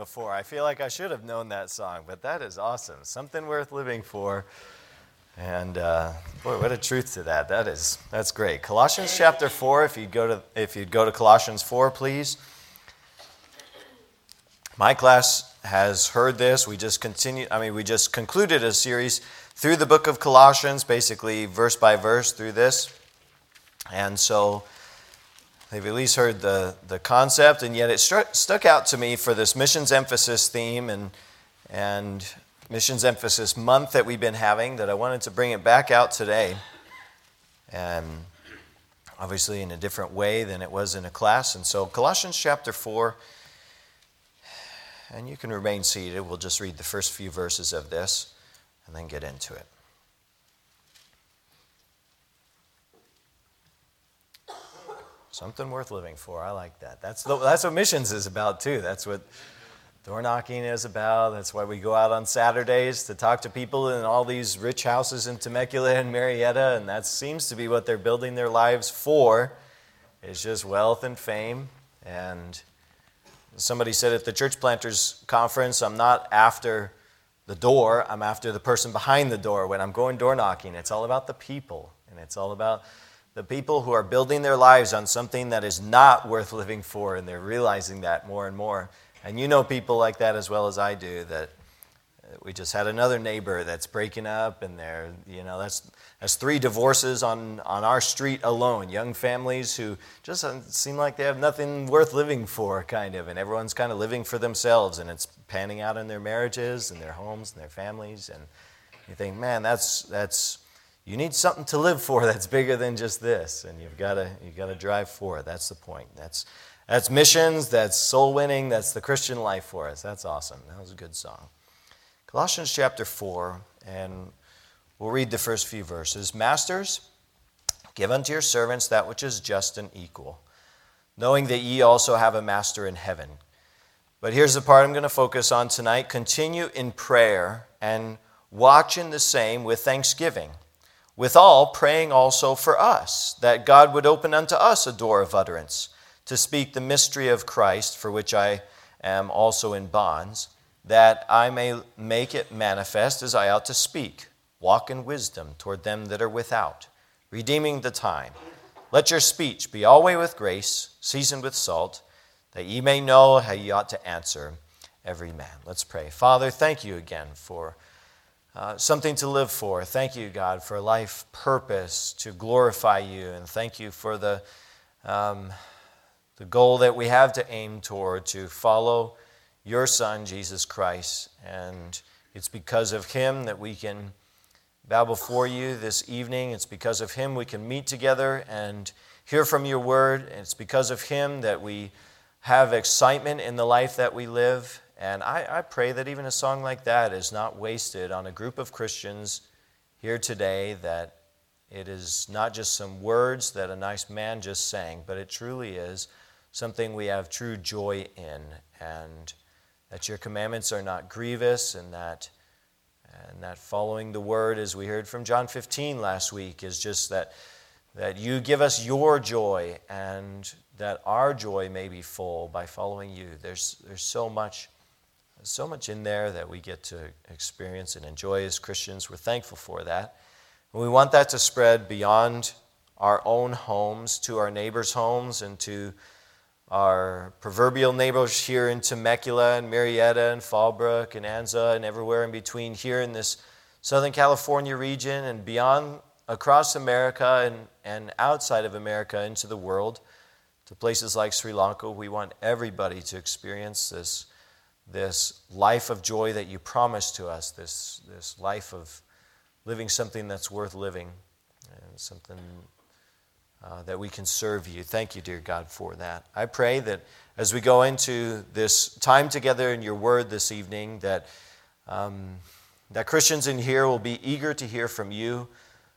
before. I feel like I should have known that song, but that is awesome. Something worth living for. And uh, boy, what a truth to that. That is that's great. Colossians chapter four. If you go to if you'd go to Colossians four, please. My class has heard this. We just continue. I mean, we just concluded a series through the book of Colossians, basically verse by verse through this. And so They've at least heard the, the concept, and yet it struck, stuck out to me for this missions emphasis theme and, and missions emphasis month that we've been having that I wanted to bring it back out today. And obviously, in a different way than it was in a class. And so, Colossians chapter 4, and you can remain seated. We'll just read the first few verses of this and then get into it. Something worth living for. I like that. That's, the, that's what missions is about, too. That's what door knocking is about. That's why we go out on Saturdays to talk to people in all these rich houses in Temecula and Murrieta, and that seems to be what they're building their lives for. It's just wealth and fame. And somebody said at the church planters conference, I'm not after the door, I'm after the person behind the door. When I'm going door knocking, it's all about the people, and it's all about the people who are building their lives on something that is not worth living for, and they're realizing that more and more. And you know people like that as well as I do. That uh, we just had another neighbor that's breaking up, and they're you know that's that's three divorces on on our street alone. Young families who just seem like they have nothing worth living for, kind of, and everyone's kind of living for themselves, and it's panning out in their marriages and their homes and their families. And you think, man, that's that's you need something to live for that's bigger than just this, and you've got to you've got to drive for it. That's the point. That's that's missions. That's soul winning. That's the Christian life for us. That's awesome. That was a good song. Colossians chapter four, and we'll read the first few verses. Masters, give unto your servants that which is just and equal, knowing that ye also have a master in heaven. But here's the part I'm going to focus on tonight. Continue in prayer and watch in the same with thanksgiving. Withal, praying also for us, that God would open unto us a door of utterance, to speak the mystery of Christ, for which I am also in bonds, that I may make it manifest as I ought to speak. Walk in wisdom toward them that are without, redeeming the time. Let your speech be always with grace, seasoned with salt, that ye may know how ye ought to answer every man. Let's pray. Father, thank you again for. Uh, something to live for. Thank you, God, for life purpose to glorify you, and thank you for the, um, the goal that we have to aim toward to follow your Son, Jesus Christ. And it's because of him that we can bow before you this evening. It's because of him we can meet together and hear from your word. It's because of him that we have excitement in the life that we live and I, I pray that even a song like that is not wasted on a group of Christians here today, that it is not just some words that a nice man just sang, but it truly is something we have true joy in, and that your commandments are not grievous, and that, and that following the word, as we heard from John 15 last week, is just that, that you give us your joy, and that our joy may be full by following you. There's, there's so much there's so much in there that we get to experience and enjoy as Christians. We're thankful for that. And we want that to spread beyond our own homes to our neighbors' homes and to our proverbial neighbors here in Temecula and Murrieta and Fallbrook and Anza and everywhere in between here in this Southern California region and beyond across America and, and outside of America into the world to places like Sri Lanka. We want everybody to experience this this life of joy that you promised to us, this, this life of living something that's worth living and something uh, that we can serve you. Thank you, dear God, for that. I pray that as we go into this time together in your word this evening, that, um, that Christians in here will be eager to hear from you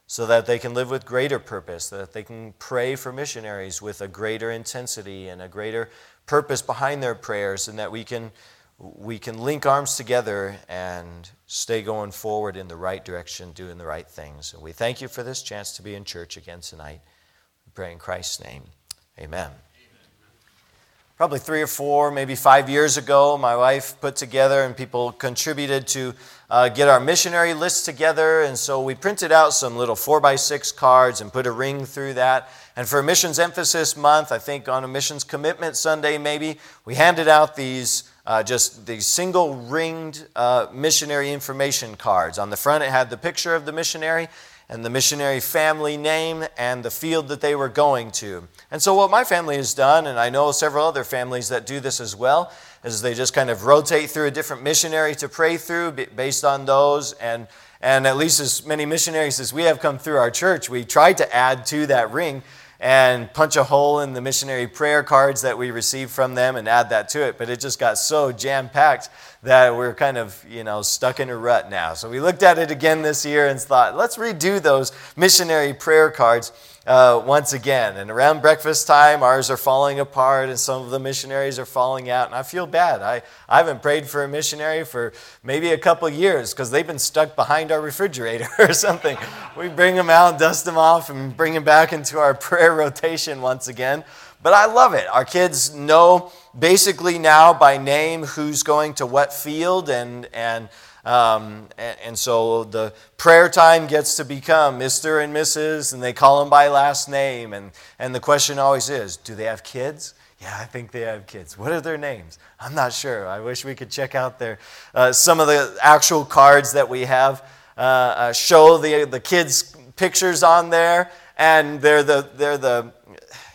so that they can live with greater purpose, that they can pray for missionaries with a greater intensity and a greater purpose behind their prayers, and that we can we can link arms together and stay going forward in the right direction, doing the right things. And we thank you for this chance to be in church again tonight. We pray in Christ's name. Amen. Probably three or four, maybe five years ago, my wife put together and people contributed to uh, get our missionary list together. And so we printed out some little four by six cards and put a ring through that. And for Missions Emphasis Month, I think on a Missions Commitment Sunday, maybe, we handed out these. Uh, just these single ringed uh, missionary information cards. On the front, it had the picture of the missionary, and the missionary family name and the field that they were going to. And so, what my family has done, and I know several other families that do this as well, is they just kind of rotate through a different missionary to pray through based on those. And, and at least as many missionaries as we have come through our church, we try to add to that ring and punch a hole in the missionary prayer cards that we received from them and add that to it. But it just got so jam packed that we're kind of, you know, stuck in a rut now. So we looked at it again this year and thought, let's redo those missionary prayer cards uh, once again. And around breakfast time, ours are falling apart and some of the missionaries are falling out. And I feel bad. I, I haven't prayed for a missionary for maybe a couple years because they've been stuck behind our refrigerator or something. we bring them out, dust them off, and bring them back into our prayer rotation once again. But I love it. Our kids know basically now by name who's going to what field and, and um, and, so the prayer time gets to become Mr. and Mrs., and they call them by last name. And, and the question always is do they have kids? Yeah, I think they have kids. What are their names? I'm not sure. I wish we could check out their, uh, some of the actual cards that we have. Uh, uh, show the, the kids' pictures on there, and they're the, they're the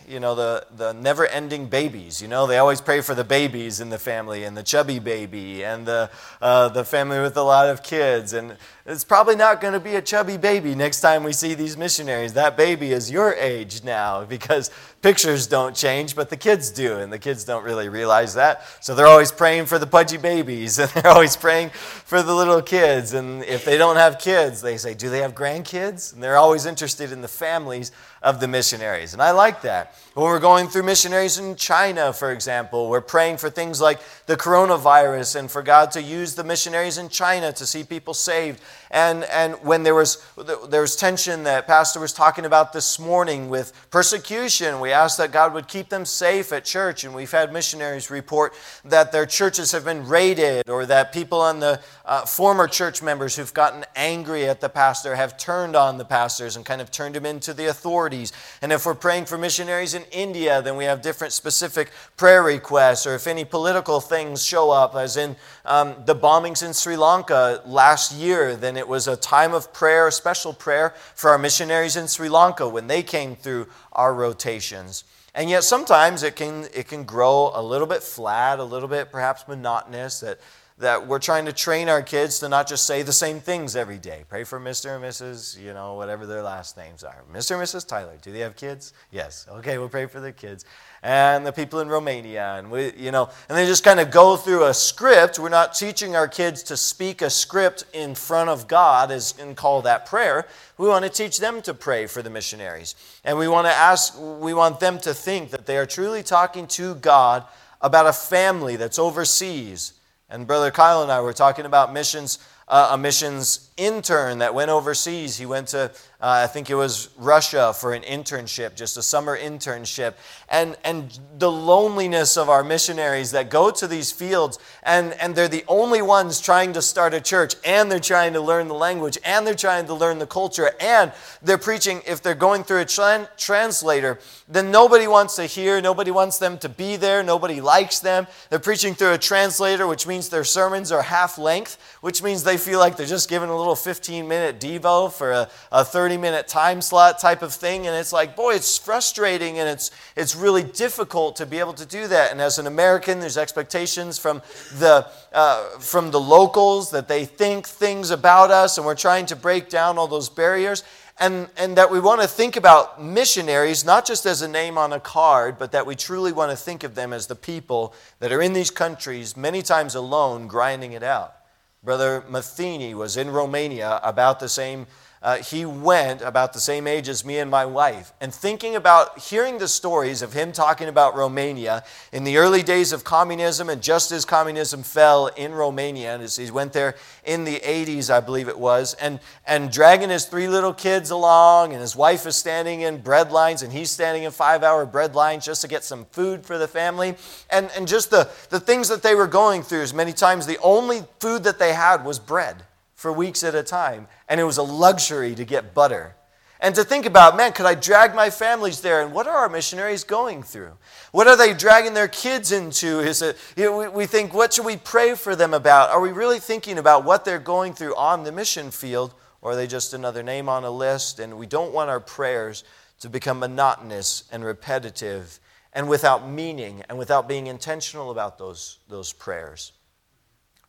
you know, the, the never ending babies. You know, they always pray for the babies in the family and the chubby baby and the, uh, the family with a lot of kids. And it's probably not going to be a chubby baby next time we see these missionaries. That baby is your age now because pictures don't change, but the kids do. And the kids don't really realize that. So they're always praying for the pudgy babies and they're always praying for the little kids. And if they don't have kids, they say, Do they have grandkids? And they're always interested in the families of the missionaries. And I like that. When we're going through missionaries in China, for example, we're praying for things like the coronavirus and for God to use the missionaries in China to see people saved. And, and when there was, there was tension that Pastor was talking about this morning with persecution, we asked that God would keep them safe at church. And we've had missionaries report that their churches have been raided or that people on the uh, former church members who've gotten angry at the pastor have turned on the pastors and kind of turned them into the authorities. And if we're praying for missionaries in India, then we have different specific prayer requests. Or if any political things show up, as in um, the bombings in Sri Lanka last year, then it was a time of prayer, a special prayer for our missionaries in Sri Lanka when they came through our rotations. And yet sometimes it can, it can grow a little bit flat, a little bit perhaps monotonous, that that we're trying to train our kids to not just say the same things every day. Pray for Mr. and Mrs., you know, whatever their last names are. Mr. and Mrs. Tyler, do they have kids? Yes. Okay, we'll pray for the kids. And the people in Romania, and we, you know, and they just kind of go through a script. We're not teaching our kids to speak a script in front of God as, and call that prayer. We want to teach them to pray for the missionaries. And we want to ask, we want them to think that they are truly talking to God about a family that's overseas and Brother Kyle and I were talking about missions, uh, a missions intern that went overseas. He went to uh, I think it was Russia for an internship, just a summer internship. And, and the loneliness of our missionaries that go to these fields and, and they're the only ones trying to start a church and they're trying to learn the language and they're trying to learn the culture and they're preaching, if they're going through a tra- translator, then nobody wants to hear, nobody wants them to be there, nobody likes them. They're preaching through a translator, which means their sermons are half length, which means they feel like they're just giving a little 15 minute Devo for a, a 30 30 minute time slot type of thing. And it's like, boy, it's frustrating and it's, it's really difficult to be able to do that. And as an American, there's expectations from the, uh, from the locals that they think things about us, and we're trying to break down all those barriers. And, and that we want to think about missionaries not just as a name on a card, but that we truly want to think of them as the people that are in these countries, many times alone, grinding it out. Brother Matheny was in Romania about the same uh, he went about the same age as me and my wife. And thinking about hearing the stories of him talking about Romania in the early days of communism and just as communism fell in Romania, and as he went there in the 80s, I believe it was, and, and dragging his three little kids along, and his wife is standing in bread lines, and he's standing in five hour bread lines just to get some food for the family. And, and just the, the things that they were going through, as many times the only food that they had was bread for weeks at a time. And it was a luxury to get butter. And to think about, man, could I drag my families there? And what are our missionaries going through? What are they dragging their kids into? Is it, you know, we, we think, what should we pray for them about? Are we really thinking about what they're going through on the mission field? Or are they just another name on a list? And we don't want our prayers to become monotonous and repetitive and without meaning and without being intentional about those, those prayers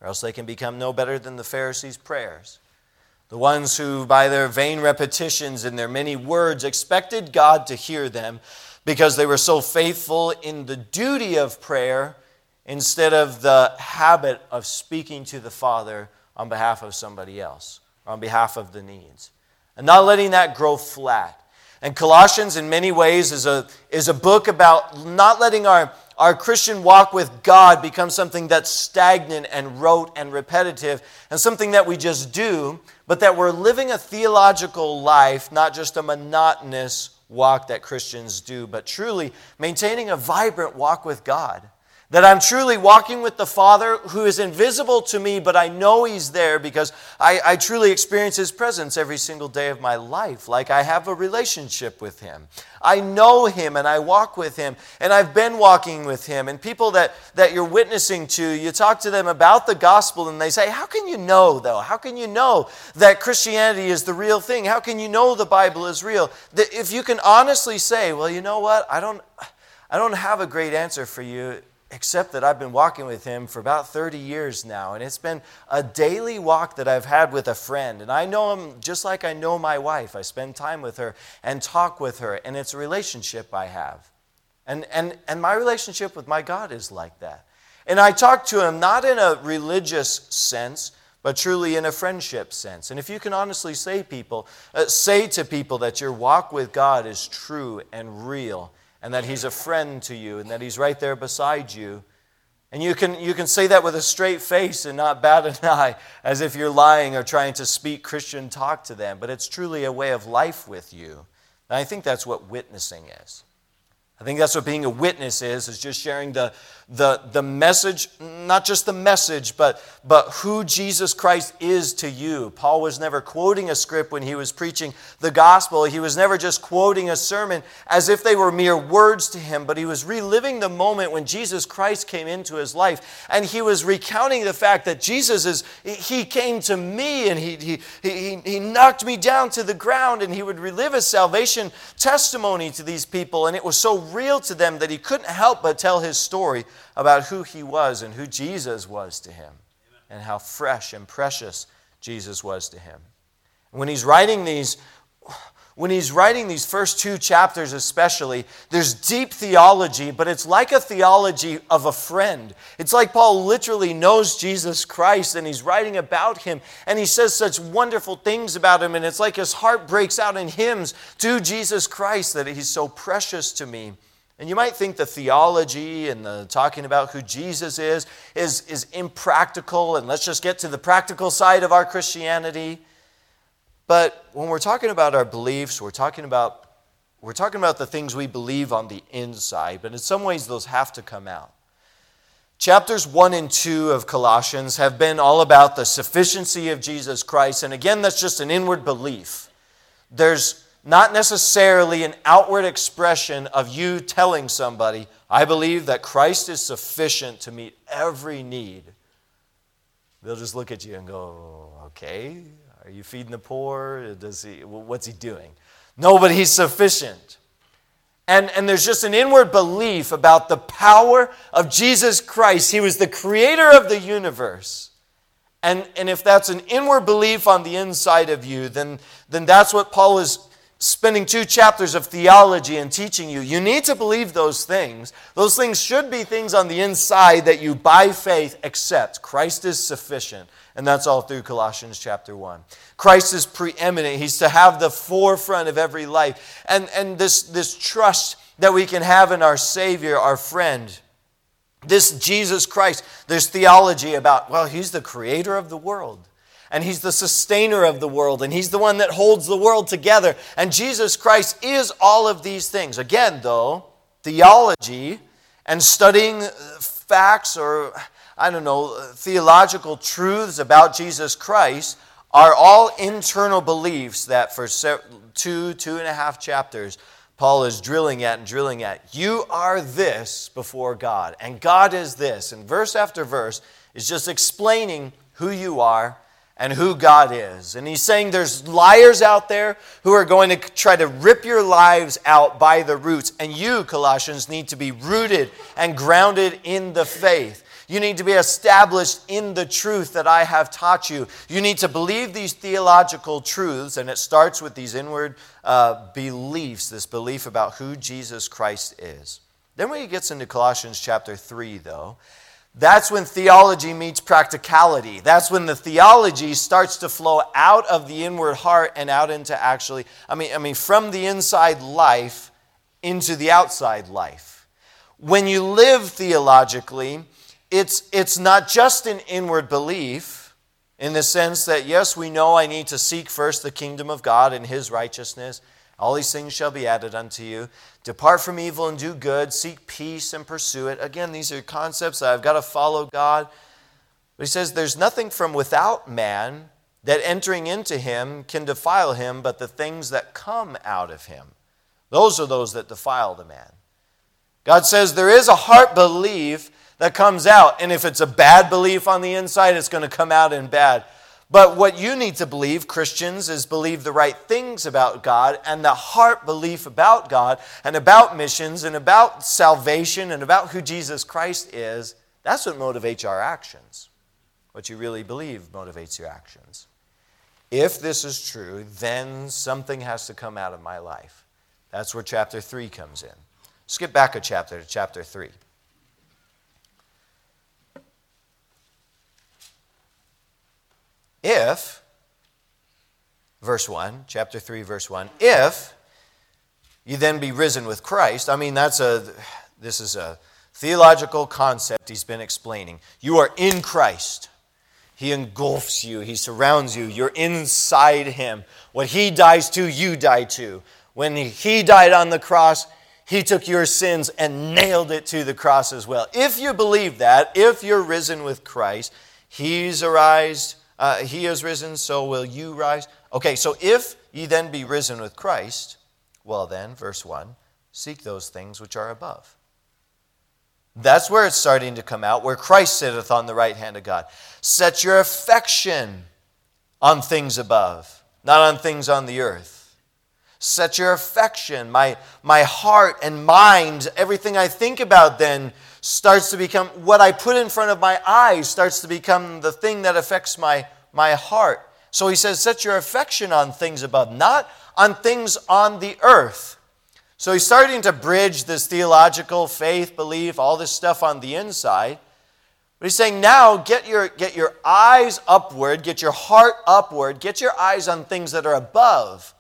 or else they can become no better than the Pharisees' prayers. The ones who, by their vain repetitions and their many words, expected God to hear them because they were so faithful in the duty of prayer instead of the habit of speaking to the Father on behalf of somebody else, or on behalf of the needs, and not letting that grow flat. And Colossians, in many ways, is a, is a book about not letting our our Christian walk with God becomes something that's stagnant and rote and repetitive and something that we just do, but that we're living a theological life, not just a monotonous walk that Christians do, but truly maintaining a vibrant walk with God. That I'm truly walking with the Father who is invisible to me, but I know He's there because I, I, truly experience His presence every single day of my life. Like I have a relationship with Him. I know Him and I walk with Him, and I've been walking with Him. And people that, that you're witnessing to, you talk to them about the gospel, and they say, How can you know, though? How can you know that Christianity is the real thing? How can you know the Bible is real? That if you can honestly say, Well, you know what? I don't. I don't have a great answer for you except that I've been walking with him for about 30 years now. And it's been a daily walk that I've had with a friend. And I know him just like I know my wife. I spend time with her and talk with her. And it's a relationship I have. And, and, and my relationship with my God is like that. And I talk to him not in a religious sense, but truly in a friendship sense. And if you can honestly say people, uh, say to people that your walk with God is true and real, and that He's a friend to you and that He's right there beside you. And you can, you can say that with a straight face and not bat an eye as if you're lying or trying to speak Christian talk to them, but it's truly a way of life with you. And I think that's what witnessing is. I think that's what being a witness is, is just sharing the, the, the message, not just the message, but, but who Jesus Christ is to you. Paul was never quoting a script when he was preaching the gospel. He was never just quoting a sermon as if they were mere words to him, but he was reliving the moment when Jesus Christ came into his life. And he was recounting the fact that Jesus is, he came to me and he, he, he, he knocked me down to the ground and he would relive his salvation testimony to these people. And it was so real to them that he couldn't help but tell his story about who he was and who Jesus was to him and how fresh and precious Jesus was to him. When he's writing these, when he's writing these first two chapters, especially, there's deep theology, but it's like a theology of a friend. It's like Paul literally knows Jesus Christ and he's writing about him and he says such wonderful things about him, and it's like his heart breaks out in hymns to Jesus Christ that he's so precious to me. And you might think the theology and the talking about who Jesus is, is is impractical and let's just get to the practical side of our Christianity. But when we're talking about our beliefs, we're talking about we're talking about the things we believe on the inside, but in some ways those have to come out. Chapters 1 and 2 of Colossians have been all about the sufficiency of Jesus Christ. And again, that's just an inward belief. There's not necessarily an outward expression of you telling somebody, I believe that Christ is sufficient to meet every need. They'll just look at you and go, okay, are you feeding the poor? Does he, what's he doing? No, but he's sufficient. And, and there's just an inward belief about the power of Jesus Christ. He was the creator of the universe. And, and if that's an inward belief on the inside of you, then, then that's what Paul is spending two chapters of theology and teaching you. You need to believe those things. Those things should be things on the inside that you, by faith, accept. Christ is sufficient. And that's all through Colossians chapter 1. Christ is preeminent. He's to have the forefront of every life. And, and this, this trust that we can have in our Savior, our friend, this Jesus Christ, there's theology about, well, He's the creator of the world and He's the sustainer of the world, and He's the one that holds the world together. And Jesus Christ is all of these things. Again, though, theology and studying uh, facts or, I don't know, uh, theological truths about Jesus Christ are all internal beliefs that for two, two and a half chapters, Paul is drilling at and drilling at. You are this before God, and God is this. And verse after verse is just explaining who you are and who God is. And he's saying there's liars out there who are going to try to rip your lives out by the roots. And you, Colossians, need to be rooted and grounded in the faith. You need to be established in the truth that I have taught you. You need to believe these theological truths, and it starts with these inward uh, beliefs, this belief about who Jesus Christ is. Then when he gets into Colossians chapter 3, though, that's when theology meets practicality. That's when the theology starts to flow out of the inward heart and out into actually, I mean, I mean, from the inside life into the outside life. When you live theologically, it's, it's not just an inward belief in the sense that, yes, we know I need to seek first the kingdom of God and his righteousness. All these things shall be added unto you. Depart from evil and do good. Seek peace and pursue it. Again, these are concepts I've got to follow God. But he says, There's nothing from without man that entering into him can defile him, but the things that come out of him. Those are those that defile the man. God says there is a heart belief that comes out. And if it's a bad belief on the inside, it's going to come out in bad. But what you need to believe, Christians, is believe the right things about God and the heart belief about God and about missions and about salvation and about who Jesus Christ is. That's what motivates our actions. What you really believe motivates your actions. If this is true, then something has to come out of my life. That's where chapter 3 comes in. Skip back a chapter to chapter 3. If, verse 1, chapter 3, verse 1, if you then be risen with Christ, I mean, that's a, this is a theological concept he's been explaining. You are in Christ. He engulfs you, He surrounds you. You're inside Him. What He dies to, you die to. When He died on the cross, He took your sins and nailed it to the cross as well. If you believe that, if you're risen with Christ, He's arisen, uh, he is risen, so will you rise. Okay, so if ye then be risen with Christ, well then, verse 1, seek those things which are above. That's where it's starting to come out, where Christ sitteth on the right hand of God. Set your affection on things above, not on things on the earth. Set your affection, my, my heart and mind, everything I think about then starts to become what I put in front of my eyes, starts to become the thing that affects my, my heart. So he says, Set your affection on things above, not on things on the earth. So he's starting to bridge this theological faith, belief, all this stuff on the inside. But he's saying, now get your, get your eyes upward, get your heart upward, get your eyes on things that are above.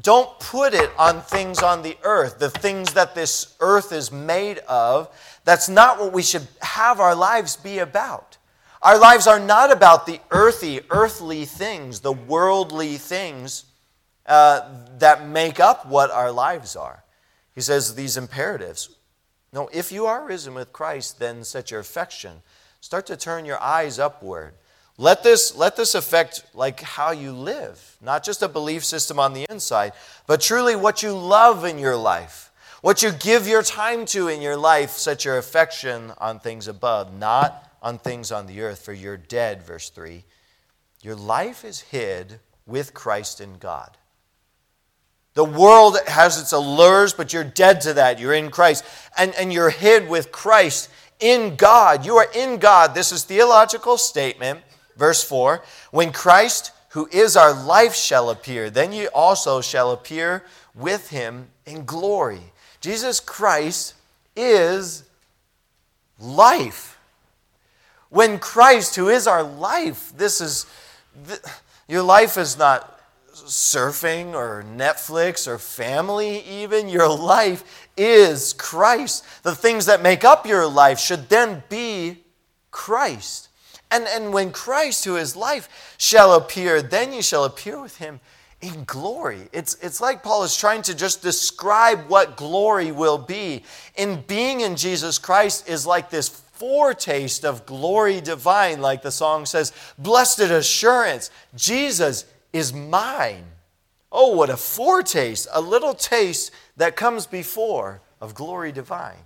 Don't put it on things on the earth, the things that this earth is made of. That's not what we should have our lives be about. Our lives are not about the earthy, earthly things, the worldly things uh, that make up what our lives are. He says these imperatives. No, if you are risen with Christ, then set your affection. Start to turn your eyes upward. Let this, let this affect like how you live, not just a belief system on the inside, but truly what you love in your life. What you give your time to in your life, set your affection on things above, not on things on the earth, for you're dead, verse 3. Your life is hid with Christ in God. The world has its allures, but you're dead to that. You're in Christ. And, and you're hid with Christ in God. You are in God. This is theological statement, verse 4. When Christ, who is our life, shall appear. Then you also shall appear with him in glory. Jesus Christ is life. When Christ, who is our life, this is, your life is not surfing or Netflix or family, even. Your life is Christ. The things that make up your life should then be Christ. And, and when Christ, who is life, shall appear, then you shall appear with him in glory. It's, it's like Paul is trying to just describe what glory will be. In being in Jesus Christ is like this foretaste of glory divine, like the song says, Blessed assurance, Jesus is mine. Oh, what a foretaste, a little taste that comes before of glory divine.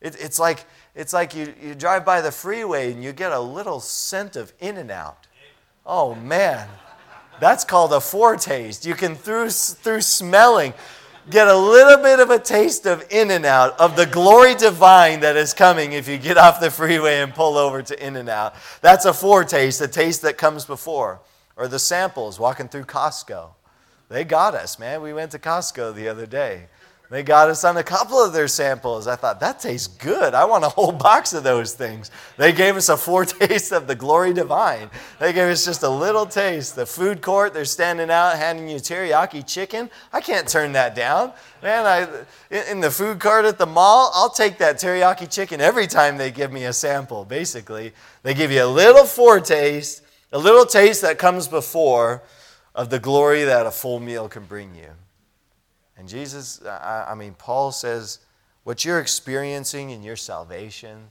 It, it's like it's like you, you drive by the freeway and you get a little scent of In-N-Out. Oh man, that's called a foretaste. You can, through, through smelling, get a little bit of a taste of In-N-Out, of the glory divine that is coming if you get off the freeway and pull over to In-N-Out. That's a foretaste, a taste that comes before. Or the samples walking through Costco. They got us, man. We went to Costco the other day. They got us on a couple of their samples. I thought, that tastes good. I want a whole box of those things. They gave us a foretaste of the glory divine. They gave us just a little taste. The food court, they're standing out handing you teriyaki chicken. I can't turn that down. Man, I, in the food cart at the mall, I'll take that teriyaki chicken every time they give me a sample, basically. They give you a little foretaste, a little taste that comes before of the glory that a full meal can bring you. And Jesus, I, I mean, Paul says, what you're experiencing in your salvation,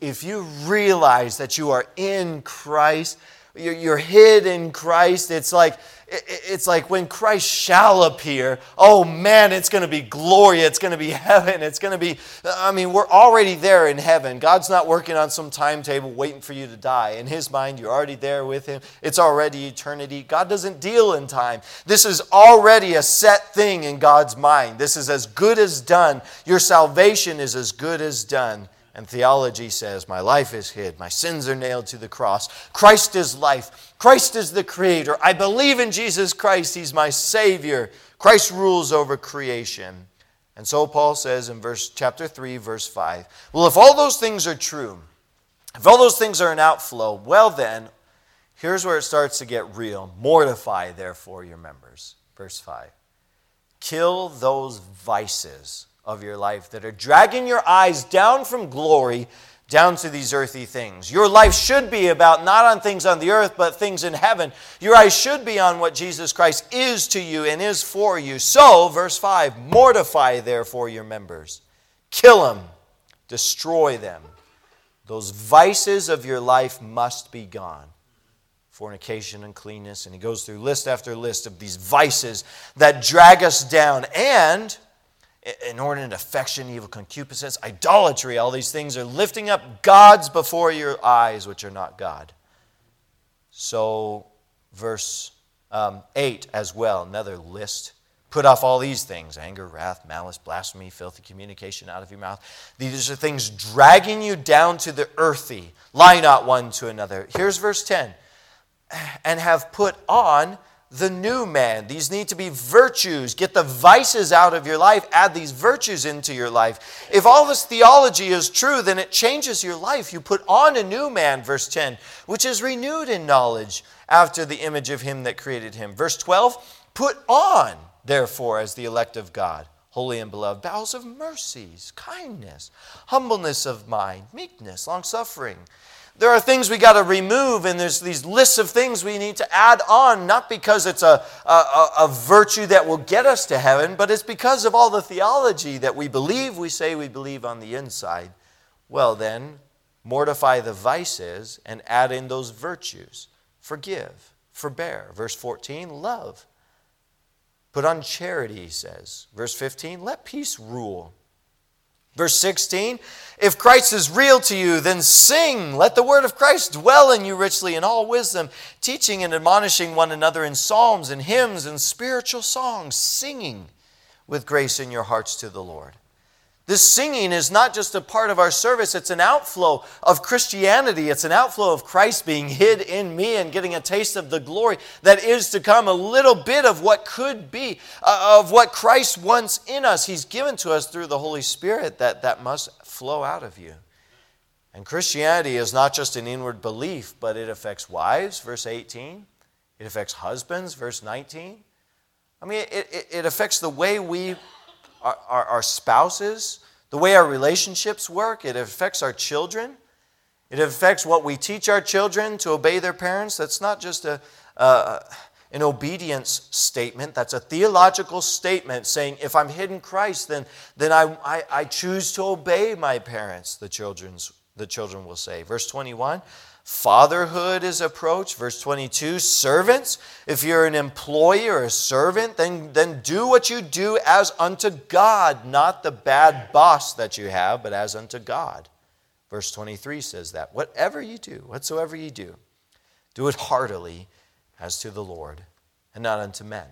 if you realize that you are in Christ, you're hid in Christ. It's like, it's like when Christ shall appear, oh man, it's going to be glory. It's going to be heaven. It's going to be, I mean, we're already there in heaven. God's not working on some timetable waiting for you to die. In His mind, you're already there with Him. It's already eternity. God doesn't deal in time. This is already a set thing in God's mind. This is as good as done. Your salvation is as good as done. And theology says, My life is hid, my sins are nailed to the cross. Christ is life, Christ is the creator. I believe in Jesus Christ, He's my Savior. Christ rules over creation. And so Paul says in verse chapter 3, verse 5, Well, if all those things are true, if all those things are an outflow, well then, here's where it starts to get real. Mortify, therefore, your members. Verse 5. Kill those vices of your life that are dragging your eyes down from glory down to these earthy things. Your life should be about not on things on the earth, but things in heaven. Your eyes should be on what Jesus Christ is to you and is for you. So, verse 5 mortify therefore your members, kill them, destroy them. Those vices of your life must be gone fornication, uncleanness. And he goes through list after list of these vices that drag us down. And inordinate affection, evil concupiscence, idolatry, all these things are lifting up gods before your eyes, which are not God. So, verse um, 8 as well, another list. Put off all these things anger, wrath, malice, blasphemy, filthy communication out of your mouth. These are things dragging you down to the earthy. Lie not one to another. Here's verse 10 and have put on the new man. These need to be virtues. Get the vices out of your life, add these virtues into your life. If all this theology is true, then it changes your life. You put on a new man, verse 10, which is renewed in knowledge after the image of him that created him. Verse 12, put on, therefore, as the elect of God. Holy and beloved, bowels of mercies, kindness, humbleness of mind, meekness, long suffering, there are things we got to remove, and there's these lists of things we need to add on, not because it's a, a, a, virtue that will get us to heaven, but it's because of all the theology that we believe, we say we believe on the inside. Well, then, mortify the vices and add in those virtues. Forgive, forbear. Verse 14, love. Put on charity, he says. Verse 15, let peace rule. Verse 16 If Christ is real to you, then sing. Let the word of Christ dwell in you richly in all wisdom, teaching and admonishing one another in psalms and hymns and spiritual songs, singing with grace in your hearts to the Lord. This singing is not just a part of our service, it's an outflow of Christianity. It's an outflow of Christ being hid in me and getting a taste of the glory that is to come, a little bit of what could be, uh, of what Christ wants in us. He's given to us through the Holy Spirit that, that must flow out of you. And Christianity is not just an inward belief, but it affects wives, verse 18. It affects husbands, verse 19. I mean, it, it, it affects the way we our, our, our spouses, the way our relationships work. It affects our children. It affects what we teach our children to obey their parents. That's not just a, an obedience statement, that's a theological statement saying, if I'm hidden Christ, then, then I, I, I choose to obey my parents, the, children's, the children will say. Verse 21 Fatherhood is approached. Verse 22 Servants, if you're an employee or a servant, then, then do what you do as unto God, not the bad boss that you have, but as unto God. Verse 23 says that. Whatever you do, whatsoever you do, do it heartily as to the Lord and not unto men.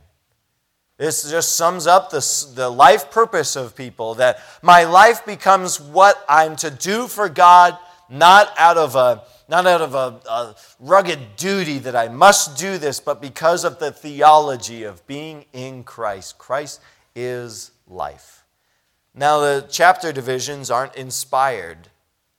This just sums up the, the life purpose of people that my life becomes what I'm to do for God, not out of a not out of a, a, rugged duty that I must do this, but because of the theology of being in Christ. Christ is life. Now, the chapter divisions aren't inspired.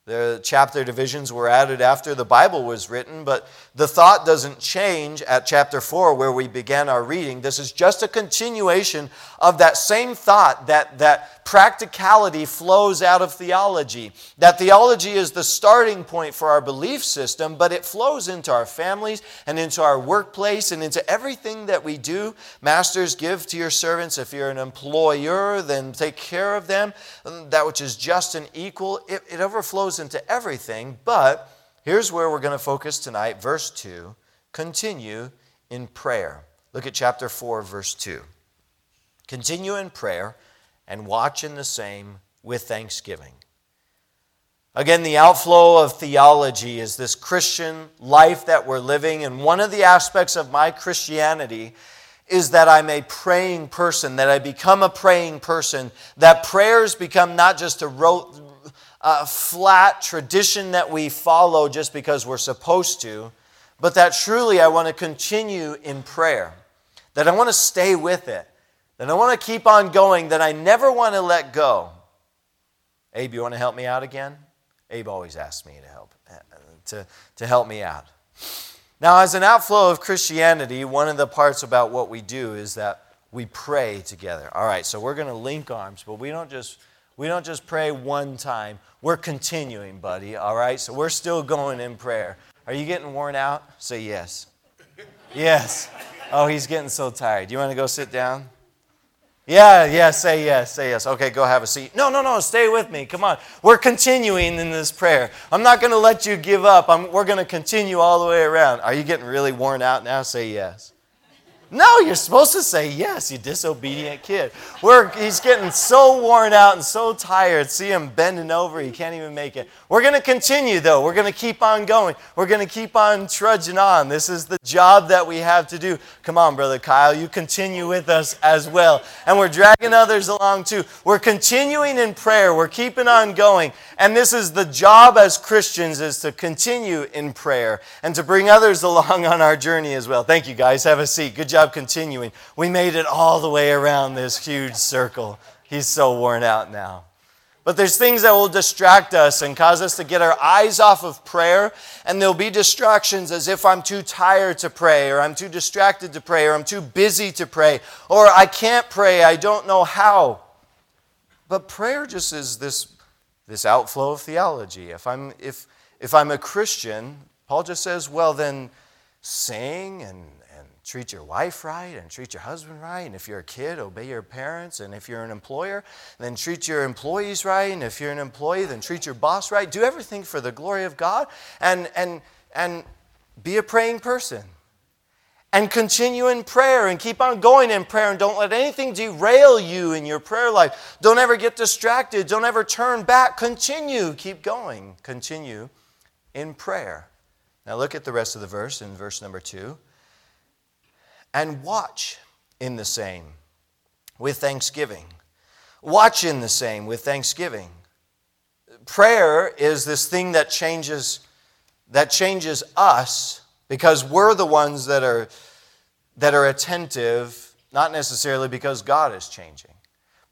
The chapter divisions were added after the Bible was written, but the thought doesn't change at chapter 4 where we began our reading. This is just a continuation of that same thought that, that practicality flows out of theology. That theology is the starting point for our belief system, but it flows into our families and into our workplace and into everything that we do. Masters, give to your servants. If you're an employer, then take care of them. That which is just and equal, it, it overflows into everything. But here's where we're going to focus tonight. Verse 2 continue in prayer. Look at chapter 4, verse 2. Continue in prayer and watch in the same with thanksgiving. Again, the outflow of theology is this Christian life that we're living, and one of the aspects of my Christianity is that I'm a praying person, that I become a praying person, that prayers become not just a rote, uh, flat tradition that we follow just because we're supposed to, but that truly I want to continue in prayer, that I want to stay with it, that I want to keep on going, that I never want to let go. Abe, you want to help me out again? Abe always asks me to help, eh, to, to help me out. Now, as an outflow of Christianity, one of the parts about what we do is that we pray together. All right, so we're going to link arms, but we don't just we don't just pray one time. We're continuing, buddy. All right, so we're still going in prayer. Are you getting worn out? Say yes. Yes. Oh, he's getting so tired. You want to go sit down? Yeah, yeah, say yes, say yes. Okay, go have a seat. No, no, no, stay with me. Come on. We're continuing in this prayer. I'm not going to let you give up. I'm, we're going to continue all the way around. Are you getting really worn out now? Say yes. No, you're supposed to say yes, you disobedient kid. We're, he's getting so worn out and so tired. See him bending over, he can't even make it. We're going to continue, though. We're going to keep on going. We're going to keep on trudging on. This is the job that we have to do. Come on, Brother Kyle, you continue with us as well. And we're dragging others along too. We're continuing in prayer, we're keeping on going. And this is the job as Christians is to continue in prayer and to bring others along on our journey as well. Thank you, guys. Have a seat. Good job job continuing. We made it all the way around this huge circle. He's so worn out now. But there's things that will distract us and cause us to get our eyes off of prayer. And there'll be distractions as if I'm too tired to pray, or I'm too distracted to pray, or I'm too busy to pray, or I can't pray, I don't know how. But prayer just is this, this outflow of theology. If I'm, if, if I'm a Christian, Paul just says, well, then sing and treat your wife right and treat your husband right. And if you're a kid, obey your parents. And if you're an employer, then treat your employees right. And if you're an employee, then treat your boss right. Do everything for the glory of God and, and, and be a praying person. And continue in prayer and keep on going in prayer and don't let anything derail you in your prayer life. Don't ever get distracted. Don't ever turn back. Continue. Keep going. Continue in prayer. Now look at the rest of the verse in verse number two and watch in the same with thanksgiving. Watch in the same with thanksgiving. Prayer is this thing that changes that changes us because we're the ones that are that are attentive, not necessarily because God is changing.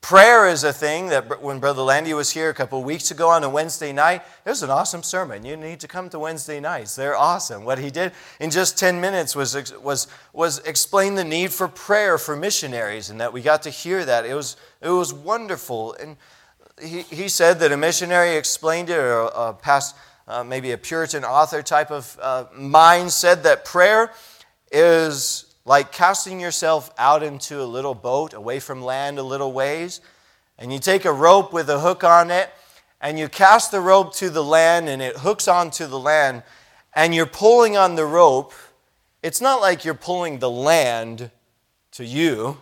Prayer is a thing that when Brother Landy was here a couple of weeks ago on a Wednesday night, it was an awesome sermon. You need to come to Wednesday nights. They're awesome. What he did in just 10 minutes was, was, was explain the need for prayer for missionaries, and that we got to hear that. It was, it was wonderful. And he, he said that a missionary explained it, or a, past, uh, maybe a Puritan author type of uh, mind said that prayer is like casting yourself out into a little boat away from land a little ways, and you take a rope with a hook on it, and you cast the rope to the land, and it hooks onto the land, and you're pulling on the rope. It's not like you're pulling the land to you.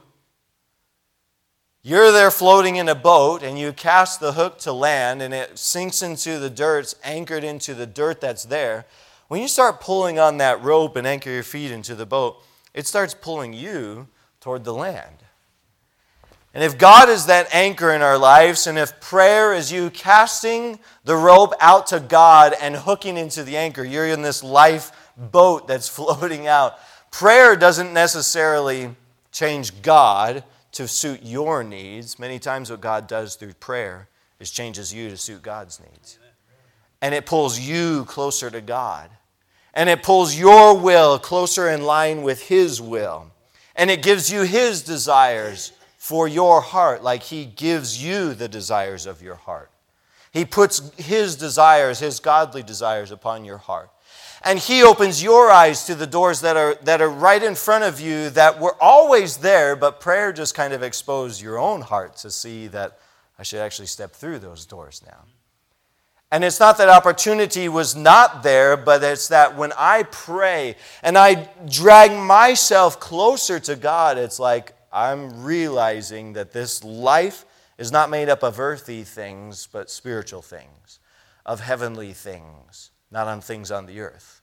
You're there floating in a boat, and you cast the hook to land, and it sinks into the dirt, it's anchored into the dirt that's there. When you start pulling on that rope and anchor your feet into the boat, it starts pulling you toward the land. And if God is that anchor in our lives, and if prayer is you casting the rope out to God and hooking into the anchor, you're in this life boat that's floating out. Prayer doesn't necessarily change God to suit your needs. Many times, what God does through prayer is changes you to suit God's needs. And it pulls you closer to God and it pulls your will closer in line with His will. And it gives you His desires for your heart, like He gives you the desires of your heart. He puts His desires, His godly desires, upon your heart. And He opens your eyes to the doors that are, that are right in front of you that were always there, but prayer just kind of exposed your own heart to see that I should actually step through those doors now. And it's not that opportunity was not there, but it's that when I pray and I drag myself closer to God, it's like I'm realizing that this life is not made up of earthly things, but spiritual things, of heavenly things, not on things on the earth.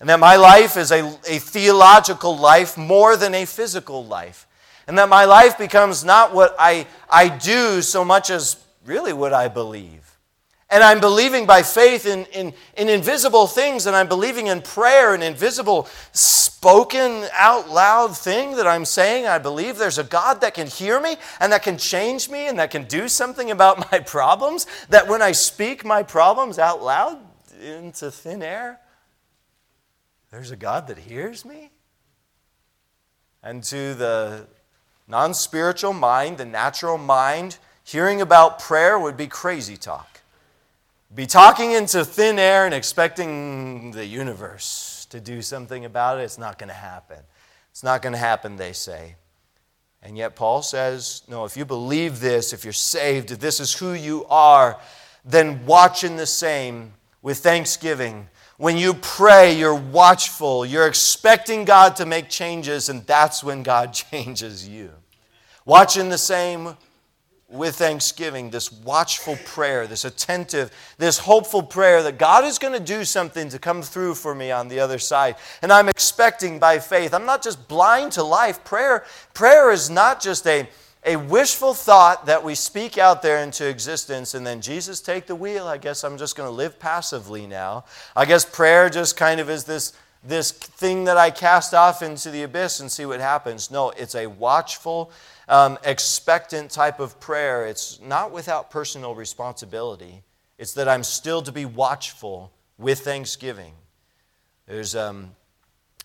And that my life is a, a theological life more than a physical life. And that my life becomes not what I, I do so much as really what I believe. And I'm believing by faith in, in, in invisible things, and I'm believing in prayer, an invisible, spoken out loud thing that I'm saying. I believe there's a God that can hear me and that can change me and that can do something about my problems. That when I speak my problems out loud into thin air, there's a God that hears me. And to the non spiritual mind, the natural mind, hearing about prayer would be crazy talk be talking into thin air and expecting the universe to do something about it. It's not going to happen. It's not going to happen, they say. And yet, Paul says, no, if you believe this, if you're saved, if this is who you are, then watch in the same with thanksgiving. When you pray, you're watchful, you're expecting God to make changes, and that's when God changes you. Watch in the same with thanksgiving, this watchful prayer, this attentive, this hopeful prayer that God is going to do something to come through for me on the other side. And I'm expecting by faith. I'm not just blind to life. Prayer, prayer is not just a, a wishful thought that we speak out there into existence and then Jesus take the wheel. I guess I'm just going to live passively now. I guess prayer just kind of is this this thing that I cast off into the abyss and see what happens. No, it's a watchful um, expectant type of prayer. It's not without personal responsibility, it's that I'm still to be watchful with thanksgiving. There's um,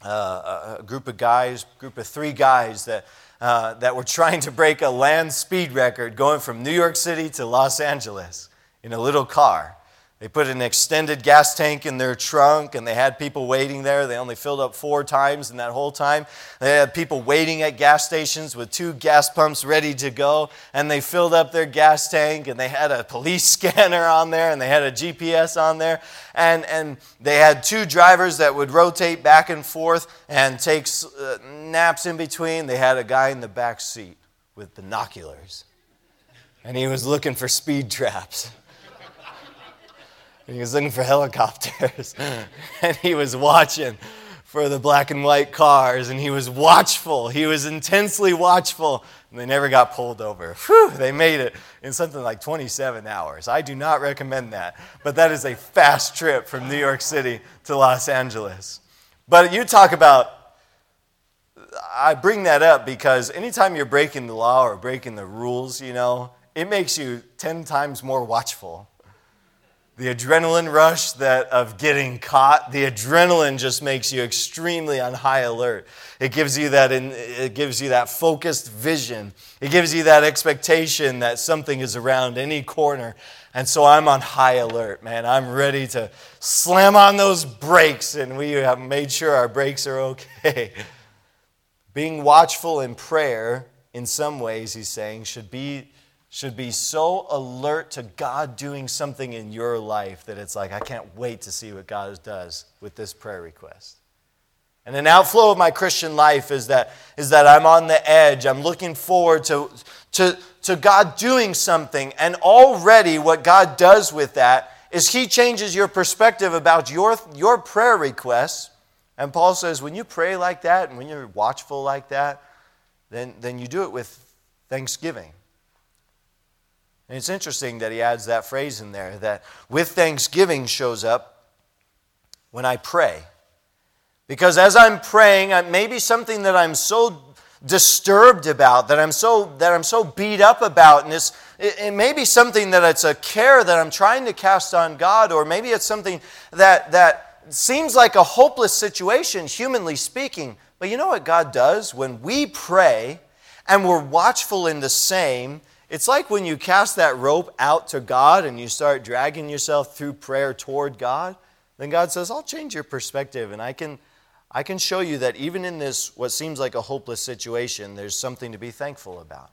uh, a group of guys, group of three guys that, uh, that were trying to break a land speed record going from New York City to Los Angeles in a little car. They put an extended gas tank in their trunk and they had people waiting there. They only filled up four times in that whole time. They had people waiting at gas stations with two gas pumps ready to go. And they filled up their gas tank and they had a police scanner on there and they had a GPS on there. And, and they had two drivers that would rotate back and forth and take uh, naps in between. They had a guy in the back seat with binoculars and he was looking for speed traps. He was looking for helicopters and he was watching for the black and white cars, and he was watchful. He was intensely watchful, and they never got pulled over. Whew, they made it in something like 27 hours. I do not recommend that, but that is a fast trip from New York City to Los Angeles. But you talk about, I bring that up because anytime you're breaking the law or breaking the rules, you know, it makes you 10 times more watchful the adrenaline rush that of getting caught the adrenaline just makes you extremely on high alert. It gives you that in, it gives you that focused vision. It gives you that expectation that something is around any corner. And so i'm on high alert man. I'm ready to slam on those brakes and we have made sure our brakes are okay. Being watchful in prayer in some ways he's saying should be should be so alert to God doing something in your life that it's like, I can't wait to see what God does with this prayer request. And an outflow of my Christian life is that, is that I'm on the edge. I'm looking forward to, to, to God doing something. And already, what God does with that is He changes your perspective about your, your prayer requests. And Paul says, when you pray like that and when you're watchful like that, then, then you do it with thanksgiving. And it's interesting that he adds that phrase in there that with thanksgiving shows up when I pray. Because as I'm praying, maybe something that I'm so disturbed about, that I'm so that I'm so beat up about, and it's, it, it may be something that it's a care that I'm trying to cast on God, or maybe it's something that that seems like a hopeless situation, humanly speaking. But you know what God does when we pray and we're watchful in the same it's like when you cast that rope out to God and you start dragging yourself through prayer toward God, then God says, I'll change your perspective and I can, I can show you that even in this, what seems like a hopeless situation, there's something to be thankful about.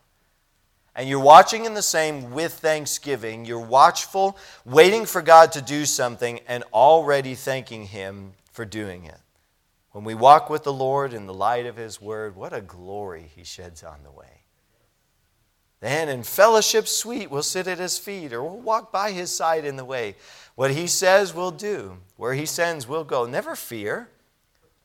And you're watching in the same with thanksgiving. You're watchful, waiting for God to do something, and already thanking Him for doing it. When we walk with the Lord in the light of His Word, what a glory He sheds on the way. Then in fellowship sweet, we'll sit at his feet or we'll walk by his side in the way. What he says, we'll do. Where he sends, we'll go. Never fear,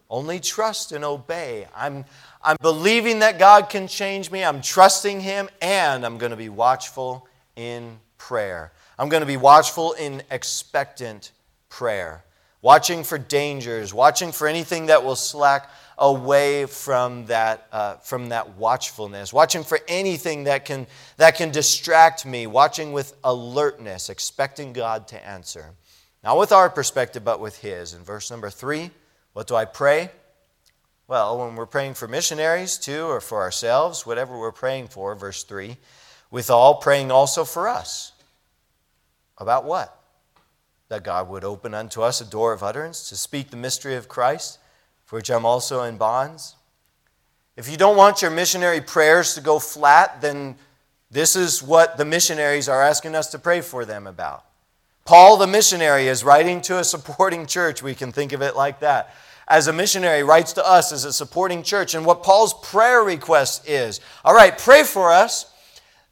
only trust and obey. I'm, I'm believing that God can change me. I'm trusting him, and I'm going to be watchful in prayer. I'm going to be watchful in expectant prayer, watching for dangers, watching for anything that will slack away from that, uh, from that watchfulness, watching for anything that can, that can distract me, watching with alertness, expecting God to answer. Not with our perspective, but with His. In verse number three, what do I pray? Well, when we're praying for missionaries too, or for ourselves, whatever we're praying for, verse 3, with all praying also for us. About what? That God would open unto us a door of utterance to speak the mystery of Christ for which I'm also in bonds. If you don't want your missionary prayers to go flat, then this is what the missionaries are asking us to pray for them about. Paul, the missionary, is writing to a supporting church. We can think of it like that. As a missionary writes to us as a supporting church. And what Paul's prayer request is all right, pray for us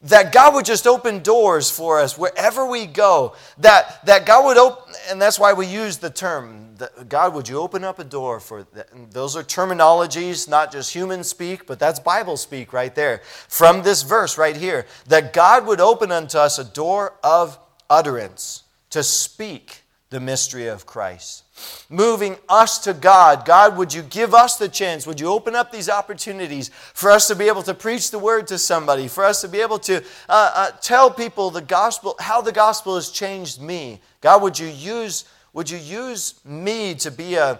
that God would just open doors for us wherever we go. That, that God would open, and that's why we use the term, God, would you open up a door for that? Those are terminologies, not just human speak, but that's Bible speak right there. From this verse right here, that God would open unto us a door of utterance to speak the mystery of Christ. Moving us to God. God, would you give us the chance? Would you open up these opportunities for us to be able to preach the word to somebody, for us to be able to uh, uh, tell people the gospel, how the gospel has changed me? God, would you use, would you use me to be a,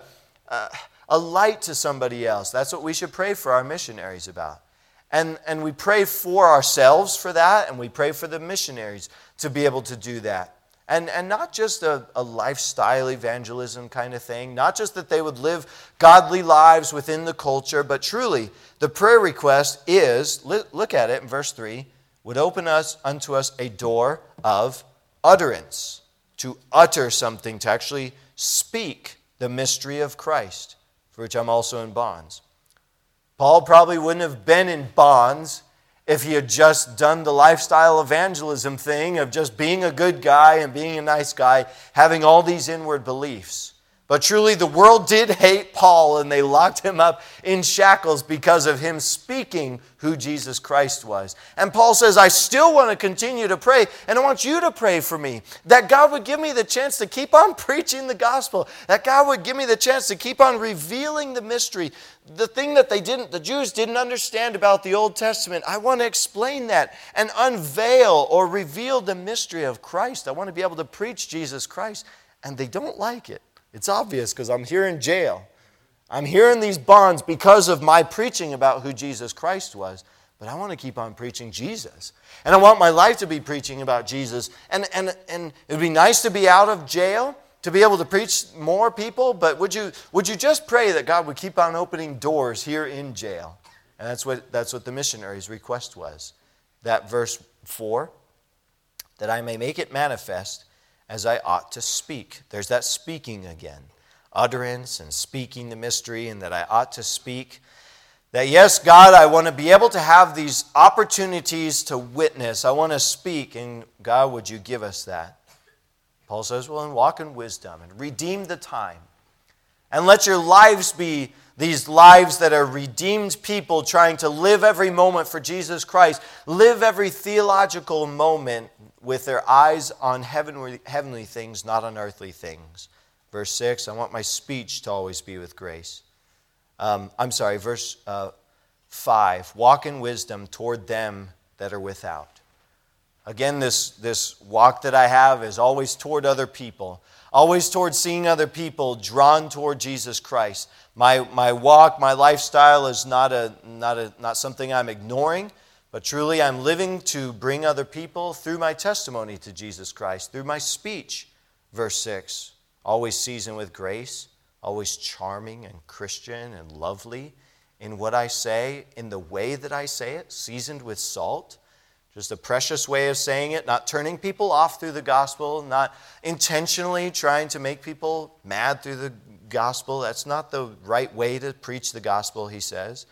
a, a light to somebody else? That's what we should pray for our missionaries about. And, and we pray for ourselves for that, and we pray for the missionaries to be able to do that. And, and not just a, a lifestyle evangelism kind of thing, not just that they would live godly lives within the culture, but truly the prayer request is look at it in verse 3 would open us unto us a door of utterance, to utter something, to actually speak the mystery of Christ, for which I'm also in bonds. Paul probably wouldn't have been in bonds if he had just done the lifestyle evangelism thing of just being a good guy and being a nice guy, having all these inward beliefs. But truly, the world did hate Paul and they locked him up in shackles because of him speaking who Jesus Christ was. And Paul says, I still want to continue to pray, and I want you to pray for me that God would give me the chance to keep on preaching the gospel, that God would give me the chance to keep on revealing the mystery, the thing that they didn't, the Jews didn't understand about the Old Testament. I want to explain that and unveil or reveal the mystery of Christ. I want to be able to preach Jesus Christ, and they don't like it. It's obvious because I'm here in jail. I'm here in these bonds because of my preaching about who Jesus Christ was. But I want to keep on preaching Jesus. And I want my life to be preaching about Jesus. And, and, and it would be nice to be out of jail, to be able to preach more people. But would you, would you just pray that God would keep on opening doors here in jail? And that's what, that's what the missionary's request was. That verse 4 that I may make it manifest as I ought to speak. There's that speaking again utterance and speaking the mystery, and that I ought to speak. That, yes, God, I want to be able to have these opportunities to witness. I want to speak, and God, would you give us that? Paul says, well, and walk in wisdom and redeem the time. And let your lives be these lives that are redeemed people trying to live every moment for Jesus Christ, live every theological moment with their eyes on heavenly, heavenly things, not on earthly things. Verse 6, I want my speech to always be with grace. Um, I'm sorry, verse uh, 5, walk in wisdom toward them that are without. Again, this, this walk that I have is always toward other people always towards seeing other people drawn toward Jesus Christ. My, my walk, my lifestyle is not, a, not, a, not something I'm ignoring, but truly I'm living to bring other people through my testimony to Jesus Christ, through my speech. Verse 6 always seasoned with grace, always charming and Christian and lovely in what I say, in the way that I say it, seasoned with salt just a precious way of saying it, not turning people off through the gospel, not intentionally trying to make people mad through the gospel. That's not the right way to preach the gospel, he says.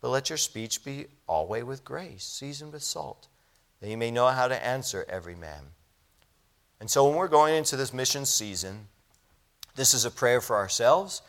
But let your speech be always with grace, seasoned with salt, that you may know how to answer every man. And so when we're going into this mission season, this is a prayer for ourselves,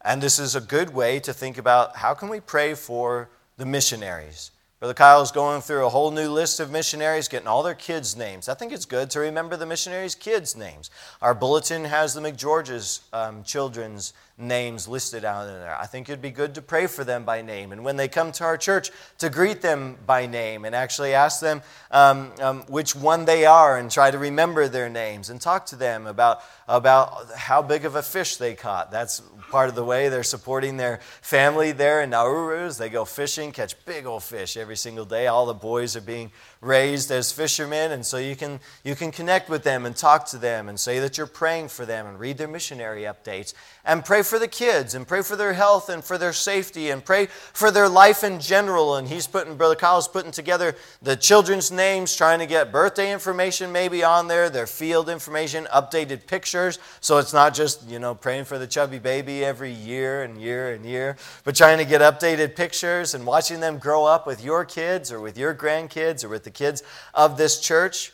and this is a good way to think about how can we pray for the missionaries Brother Kyle's going through a whole new list of missionaries, getting all their kids' names. I think it's good to remember the missionaries' kids' names. Our bulletin has the McGeorge's um, children's names listed out in there. I think it'd be good to pray for them by name. And when they come to our church, to greet them by name and actually ask them um, um, which one they are and try to remember their names and talk to them about, about how big of a fish they caught. That's part of the way they're supporting their family there in Nauru. They go fishing, catch big old fish every single day. All the boys are being raised as fishermen, and so you can, you can connect with them and talk to them and say that you're praying for them and read their missionary updates and pray for the kids and pray for their health and for their safety and pray for their life in general. And he's putting, Brother Kyle's putting together the children's names, trying to get birthday information maybe on there, their field information, updated pictures. So it's not just, you know, praying for the chubby baby every year and year and year, but trying to get updated pictures and watching them grow up with your kids or with your grandkids or with the kids of this church.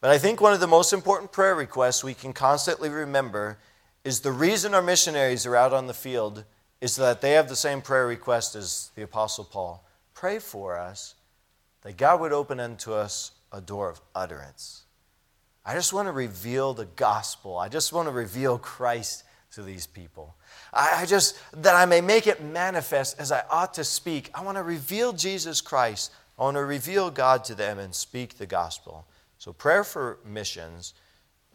But I think one of the most important prayer requests we can constantly remember is the reason our missionaries are out on the field is that they have the same prayer request as the Apostle Paul. Pray for us that God would open unto us a door of utterance. I just want to reveal the gospel. I just want to reveal Christ to these people. I, I just, that I may make it manifest as I ought to speak. I want to reveal Jesus Christ. I want to reveal God to them and speak the gospel. So, prayer for missions,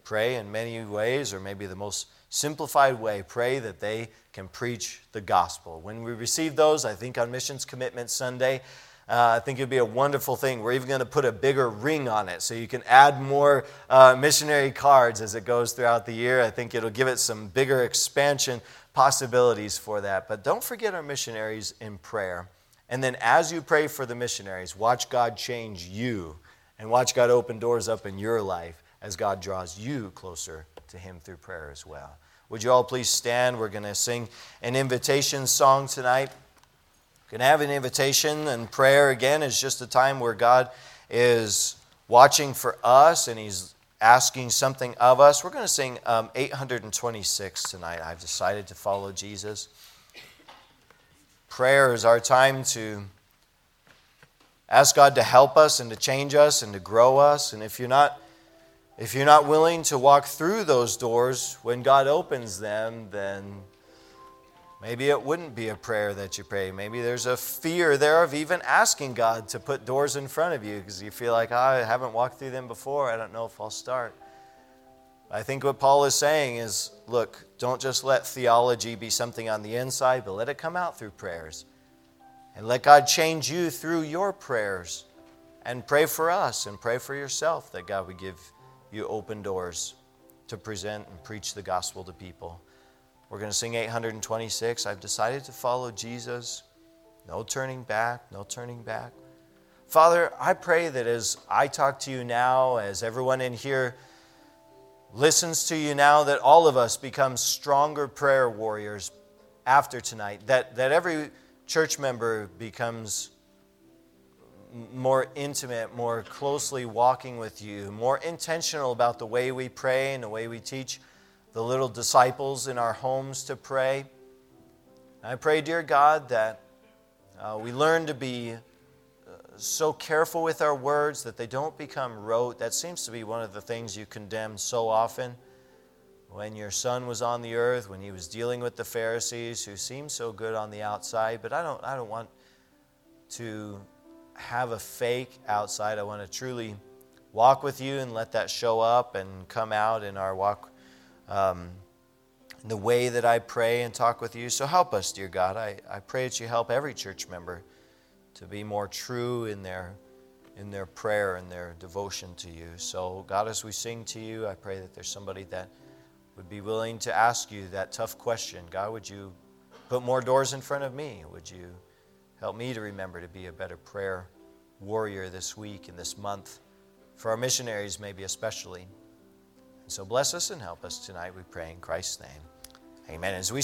pray in many ways, or maybe the most simplified way, pray that they can preach the gospel. When we receive those, I think on Missions Commitment Sunday, uh, I think it'd be a wonderful thing. We're even going to put a bigger ring on it so you can add more uh, missionary cards as it goes throughout the year. I think it'll give it some bigger expansion possibilities for that. But don't forget our missionaries in prayer. And then as you pray for the missionaries, watch God change you and watch God open doors up in your life as God draws you closer to Him through prayer as well. Would you all please stand? We're going to sing an invitation song tonight. Going to have an invitation, and prayer again is just a time where God is watching for us and He's asking something of us. We're going to sing um, 826 tonight. I've decided to follow Jesus. Prayer is our time to ask God to help us and to change us and to grow us. And if you're not if you're not willing to walk through those doors when God opens them, then maybe it wouldn't be a prayer that you pray. Maybe there's a fear there of even asking God to put doors in front of you because you feel like, oh, I haven't walked through them before. I don't know if I'll start. I think what Paul is saying is look, don't just let theology be something on the inside, but let it come out through prayers. And let God change you through your prayers. And pray for us and pray for yourself that God would give you open doors to present and preach the gospel to people. We're going to sing 826. I've decided to follow Jesus. No turning back, no turning back. Father, I pray that as I talk to you now, as everyone in here listens to you now, that all of us become stronger prayer warriors after tonight, that, that every church member becomes more intimate, more closely walking with you, more intentional about the way we pray and the way we teach the little disciples in our homes to pray. I pray, dear God, that uh, we learn to be uh, so careful with our words that they don't become rote. That seems to be one of the things you condemn so often. When your son was on the earth, when he was dealing with the Pharisees who seemed so good on the outside, but I don't, I don't want to have a fake outside. I want to truly walk with you and let that show up and come out in our walk, um, the way that I pray and talk with you. So help us, dear God. I, I pray that you help every church member to be more true in their in their prayer and their devotion to you. So, God, as we sing to you, I pray that there's somebody that would be willing to ask you that tough question. God, would you put more doors in front of me? Would you Help me to remember to be a better prayer warrior this week and this month, for our missionaries, maybe especially. And so bless us and help us tonight, we pray in Christ's name. Amen. As we